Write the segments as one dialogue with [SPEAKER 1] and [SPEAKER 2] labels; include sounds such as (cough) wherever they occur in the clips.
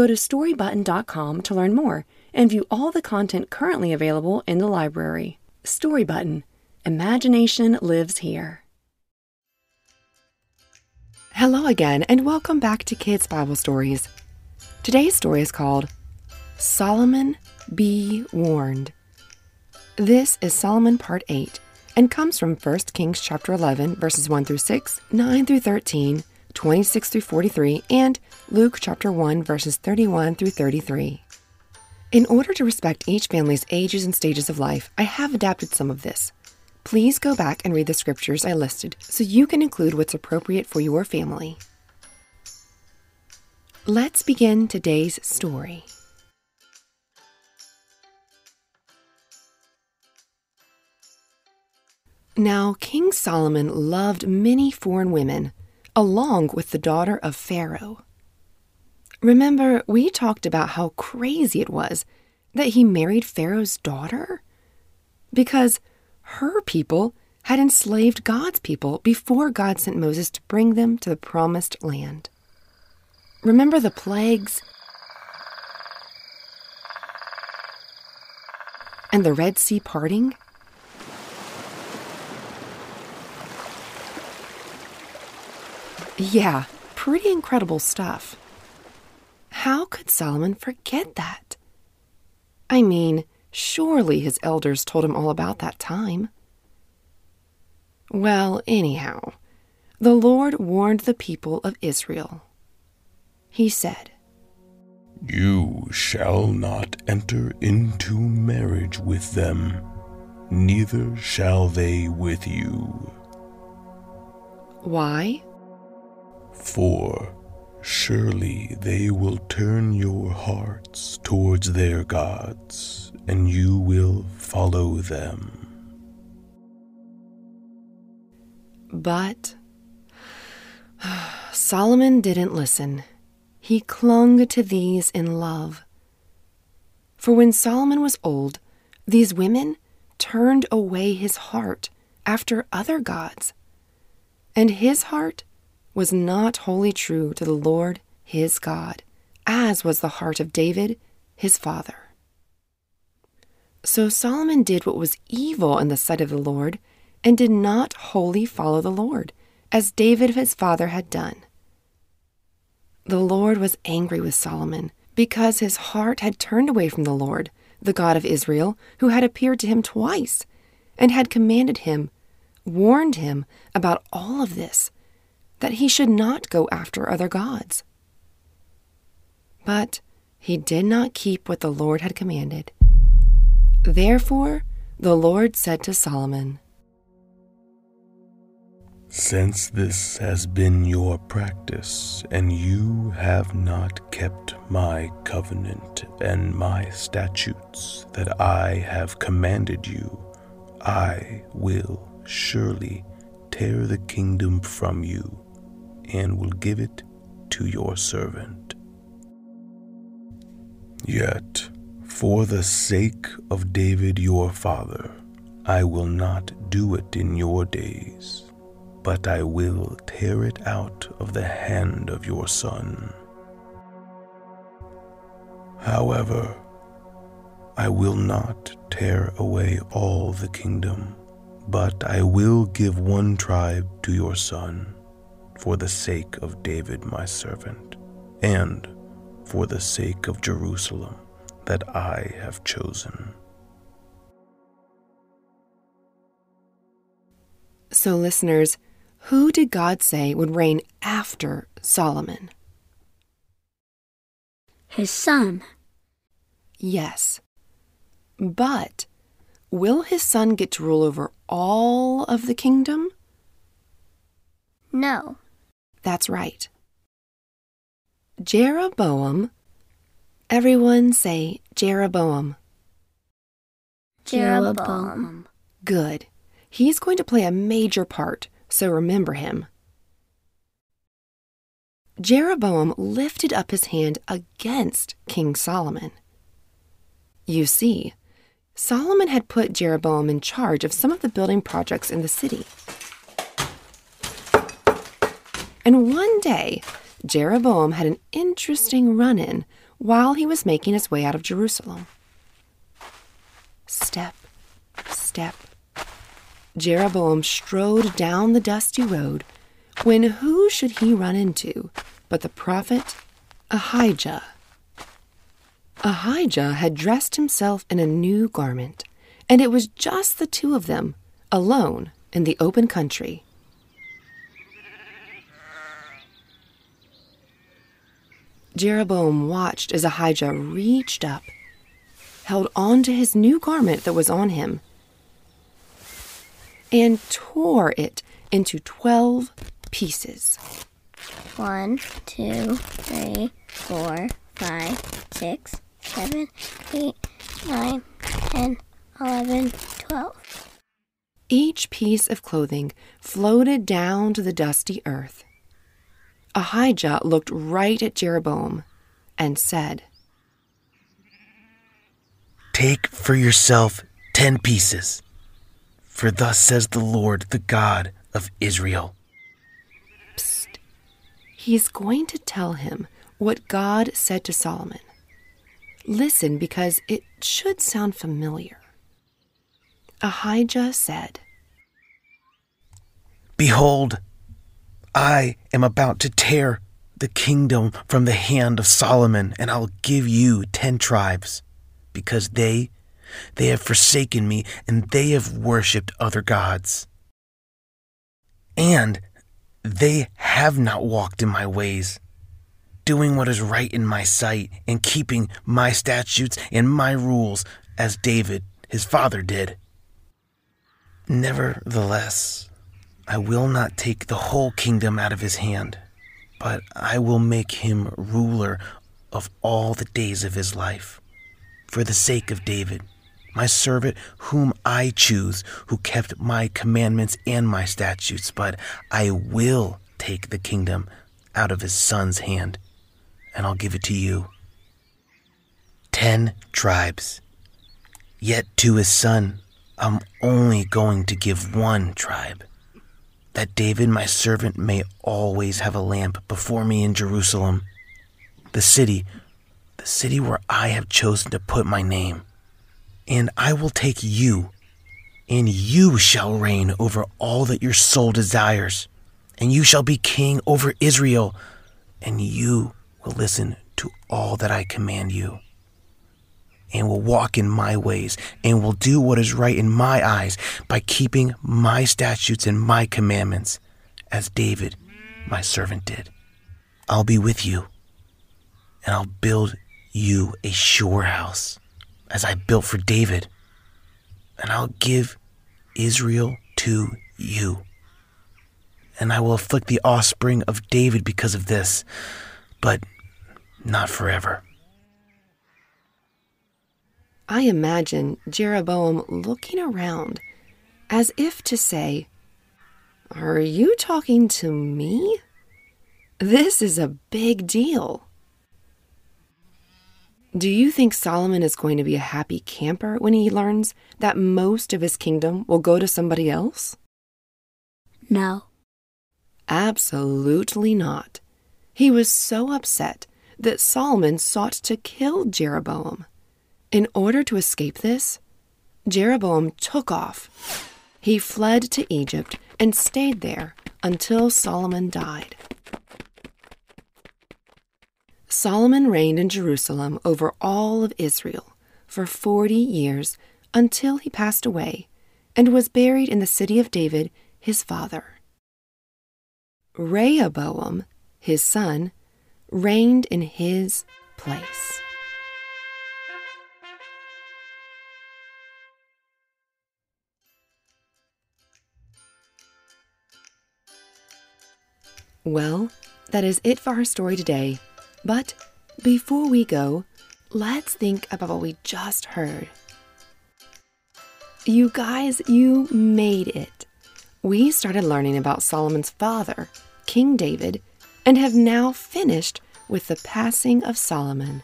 [SPEAKER 1] Go to storybutton.com to learn more and view all the content currently available in the library. Storybutton Imagination lives here. Hello again, and welcome back to Kids Bible Stories. Today's story is called Solomon Be Warned. This is Solomon Part 8 and comes from 1 Kings chapter 11, verses 1 through 6, 9 through 13, 26 through 43, and Luke chapter 1, verses 31 through 33. In order to respect each family's ages and stages of life, I have adapted some of this. Please go back and read the scriptures I listed so you can include what's appropriate for your family. Let's begin today's story. Now, King Solomon loved many foreign women, along with the daughter of Pharaoh. Remember, we talked about how crazy it was that he married Pharaoh's daughter? Because her people had enslaved God's people before God sent Moses to bring them to the promised land. Remember the plagues? And the Red Sea parting? Yeah, pretty incredible stuff. How could Solomon forget that? I mean, surely his elders told him all about that time. Well, anyhow, the Lord warned the people of Israel. He said,
[SPEAKER 2] You shall not enter into marriage with them, neither shall they with you.
[SPEAKER 1] Why?
[SPEAKER 2] For surely they will turn your hearts towards their gods, and you will follow them.
[SPEAKER 1] But (sighs) Solomon didn't listen. He clung to these in love. For when Solomon was old, these women turned away his heart after other gods, and his heart was not wholly true to the Lord his God, as was the heart of David his father. So Solomon did what was evil in the sight of the Lord and did not wholly follow the Lord, as David his father had done. The Lord was angry with Solomon because his heart had turned away from the Lord, the God of Israel, who had appeared to him twice and had commanded him, warned him about all of this that he should not go after other gods. But he did not keep what the Lord had commanded. Therefore, the Lord said to Solomon,
[SPEAKER 2] Since this has been your practice, and you have not kept my covenant and my statutes that I have commanded you, I will surely tear the kingdom from you and will give it to your servant. Yet, for the sake of David your father, I will not do it in your days, but I will tear it out of the hand of your son. However, I will not tear away all the kingdom, but I will give one tribe to your son for the sake of David my servant, and for the sake of Jerusalem that I have chosen.
[SPEAKER 1] So, listeners, who did God say would reign after Solomon?
[SPEAKER 3] His son.
[SPEAKER 1] Yes. But will his son get to rule over all of the kingdom?
[SPEAKER 3] No.
[SPEAKER 1] That's right. Jeroboam. Everyone say Jeroboam.
[SPEAKER 3] Jeroboam.
[SPEAKER 1] Good. He's going to play a major part, so remember him. Jeroboam lifted up his hand against King Solomon. You see, Solomon had put Jeroboam in charge of some of the building projects in the city. And one day, Jeroboam had an interesting run in while he was making his way out of Jerusalem. Step, step. Jeroboam strode down the dusty road when who should he run into but the prophet Ahijah? Ahijah had dressed himself in a new garment, and it was just the two of them, alone in the open country. Jeroboam watched as Ahijah reached up, held on to his new garment that was on him, and tore it into twelve pieces.
[SPEAKER 3] One, two, three, four, five, six, seven, eight, nine, ten, eleven, twelve.
[SPEAKER 1] Each piece of clothing floated down to the dusty earth. Ahijah looked right at Jeroboam and said,
[SPEAKER 2] Take for yourself ten pieces, for thus says the Lord, the God of Israel.
[SPEAKER 1] Psst. He's going to tell him what God said to Solomon. Listen because it should sound familiar. Ahijah said,
[SPEAKER 2] Behold, I am about to tear the kingdom from the hand of Solomon, and I'll give you ten tribes, because they they have forsaken me and they have worshipped other gods. And they have not walked in my ways, doing what is right in my sight and keeping my statutes and my rules as David, his father, did. Nevertheless, I will not take the whole kingdom out of his hand, but I will make him ruler of all the days of his life, for the sake of David, my servant, whom I choose, who kept my commandments and my statutes. But I will take the kingdom out of his son's hand, and I'll give it to you. Ten tribes. Yet to his son, I'm only going to give one tribe that David, my servant, may always have a lamp before me in Jerusalem, the city, the city where I have chosen to put my name. And I will take you, and you shall reign over all that your soul desires, and you shall be king over Israel, and you will listen to all that I command you and will walk in my ways and will do what is right in my eyes by keeping my statutes and my commandments, as David, my servant, did. I'll be with you, and I'll build you a sure house, as I built for David, and I'll give Israel to you. And I will afflict the offspring of David because of this, but not forever.
[SPEAKER 1] I imagine Jeroboam looking around as if to say, Are you talking to me? This is a big deal. Do you think Solomon is going to be a happy camper when he learns that most of his kingdom will go to somebody else?
[SPEAKER 3] No.
[SPEAKER 1] Absolutely not. He was so upset that Solomon sought to kill Jeroboam. In order to escape this, Jeroboam took off. He fled to Egypt and stayed there until Solomon died. Solomon reigned in Jerusalem over all of Israel for forty years until he passed away and was buried in the city of David, his father. Rehoboam, his son, reigned in his place. Well, that is it for our story today. But before we go, let's think about what we just heard. You guys, you made it. We started learning about Solomon's father, King David, and have now finished with the passing of Solomon.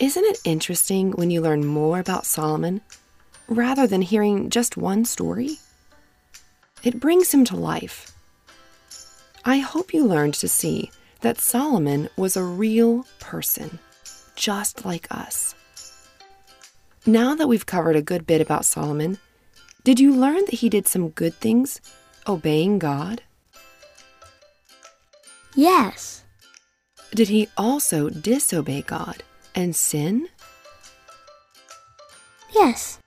[SPEAKER 1] Isn't it interesting when you learn more about Solomon rather than hearing just one story? It brings him to life. I hope you learned to see that Solomon was a real person, just like us. Now that we've covered a good bit about Solomon, did you learn that he did some good things, obeying God?
[SPEAKER 3] Yes.
[SPEAKER 1] Did he also disobey God and sin?
[SPEAKER 3] Yes.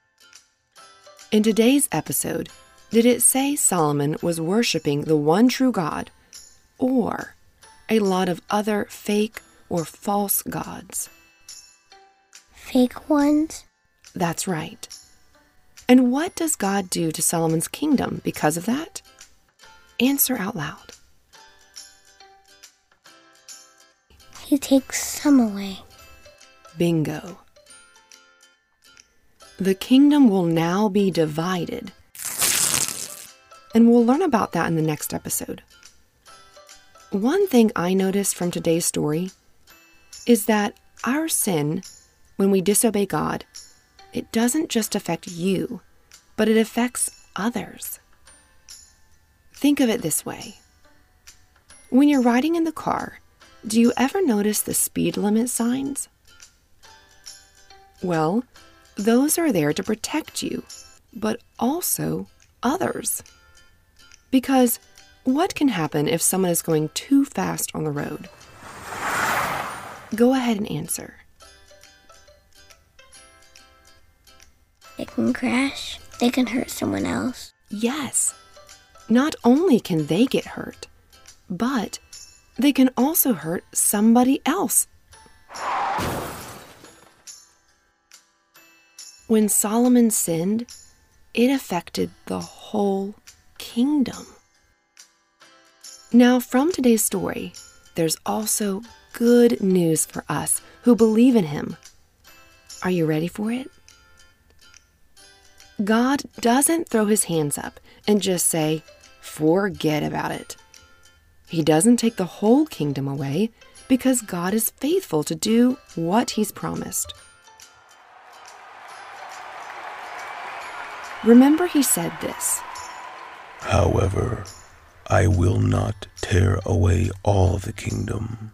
[SPEAKER 1] In today's episode, did it say Solomon was worshiping the one true God or a lot of other fake or false gods?
[SPEAKER 3] Fake ones?
[SPEAKER 1] That's right. And what does God do to Solomon's kingdom because of that? Answer out loud.
[SPEAKER 3] He takes some away.
[SPEAKER 1] Bingo. The kingdom will now be divided. And we'll learn about that in the next episode. One thing I noticed from today's story is that our sin, when we disobey God, it doesn't just affect you, but it affects others. Think of it this way when you're riding in the car, do you ever notice the speed limit signs? Well, those are there to protect you, but also others. Because what can happen if someone is going too fast on the road? Go ahead and answer.
[SPEAKER 3] They can crash. They can hurt someone else.
[SPEAKER 1] Yes. Not only can they get hurt, but they can also hurt somebody else. When Solomon sinned, it affected the whole kingdom. Now, from today's story, there's also good news for us who believe in him. Are you ready for it? God doesn't throw his hands up and just say, forget about it. He doesn't take the whole kingdom away because God is faithful to do what he's promised. Remember, he said this
[SPEAKER 2] However, I will not tear away all the kingdom.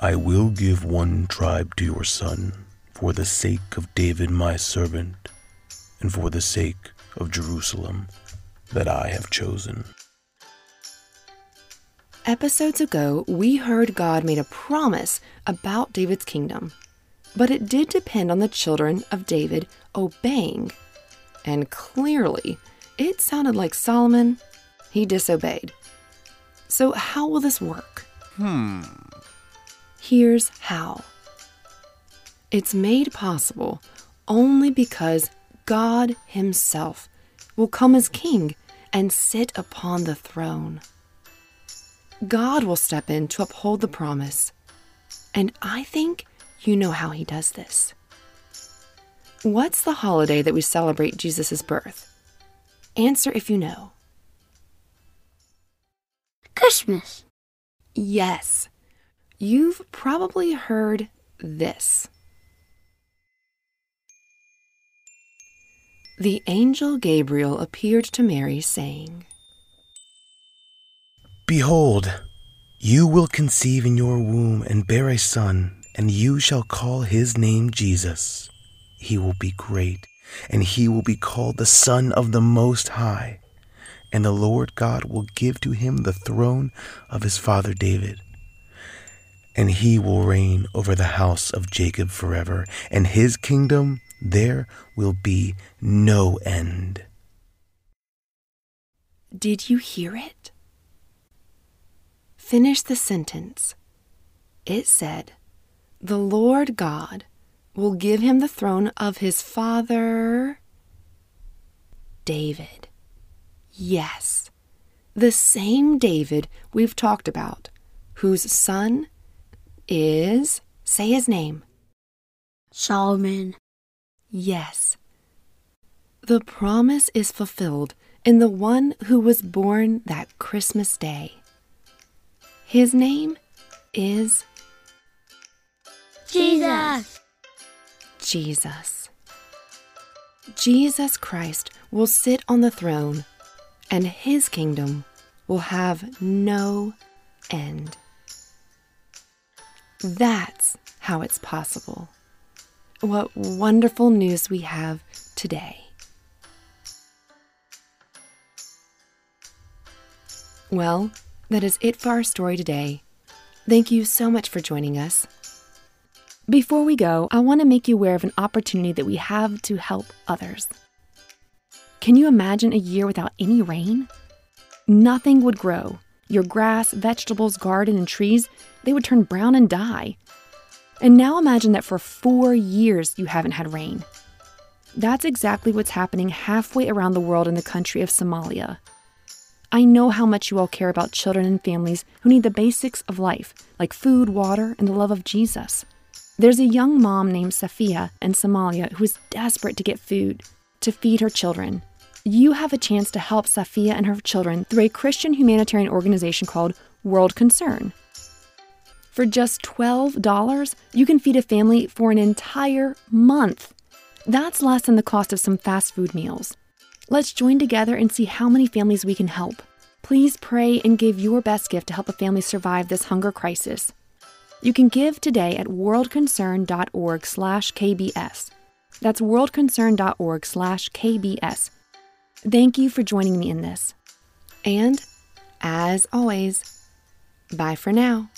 [SPEAKER 2] I will give one tribe to your son for the sake of David my servant and for the sake of Jerusalem that I have chosen.
[SPEAKER 1] Episodes ago, we heard God made a promise about David's kingdom, but it did depend on the children of David obeying. And clearly, it sounded like Solomon, he disobeyed. So, how will this work?
[SPEAKER 4] Hmm.
[SPEAKER 1] Here's how it's made possible only because God Himself will come as king and sit upon the throne. God will step in to uphold the promise. And I think you know how He does this. What's the holiday that we celebrate Jesus' birth? Answer if you know.
[SPEAKER 3] Christmas.
[SPEAKER 1] Yes. You've probably heard this. The angel Gabriel appeared to Mary, saying,
[SPEAKER 2] Behold, you will conceive in your womb and bear a son, and you shall call his name Jesus. He will be great, and he will be called the Son of the Most High. And the Lord God will give to him the throne of his father David. And he will reign over the house of Jacob forever, and his kingdom there will be no end.
[SPEAKER 1] Did you hear it? Finish the sentence. It said, The Lord God will give him the throne of his father David. Yes, the same David we've talked about, whose son is, say his name.
[SPEAKER 3] Solomon.
[SPEAKER 1] Yes. The promise is fulfilled in the one who was born that Christmas day. His name is
[SPEAKER 3] Jesus.
[SPEAKER 1] Jesus. Jesus Christ will sit on the throne, and his kingdom will have no end. That's how it's possible. What wonderful news we have today. Well, that is it for our story today. Thank you so much for joining us. Before we go, I want to make you aware of an opportunity that we have to help others. Can you imagine a year without any rain? Nothing would grow. Your grass, vegetables, garden, and trees, they would turn brown and die. And now imagine that for four years you haven't had rain. That's exactly what's happening halfway around the world in the country of Somalia. I know how much you all care about children and families who need the basics of life, like food, water, and the love of Jesus. There's a young mom named Safia in Somalia who is desperate to get food to feed her children. You have a chance to help Safia and her children through a Christian humanitarian organization called World Concern. For just $12, you can feed a family for an entire month. That's less than the cost of some fast food meals. Let's join together and see how many families we can help. Please pray and give your best gift to help a family survive this hunger crisis. You can give today at worldconcern.org/kbs. That's worldconcern.org/kbs. Thank you for joining me in this. And as always, bye for now.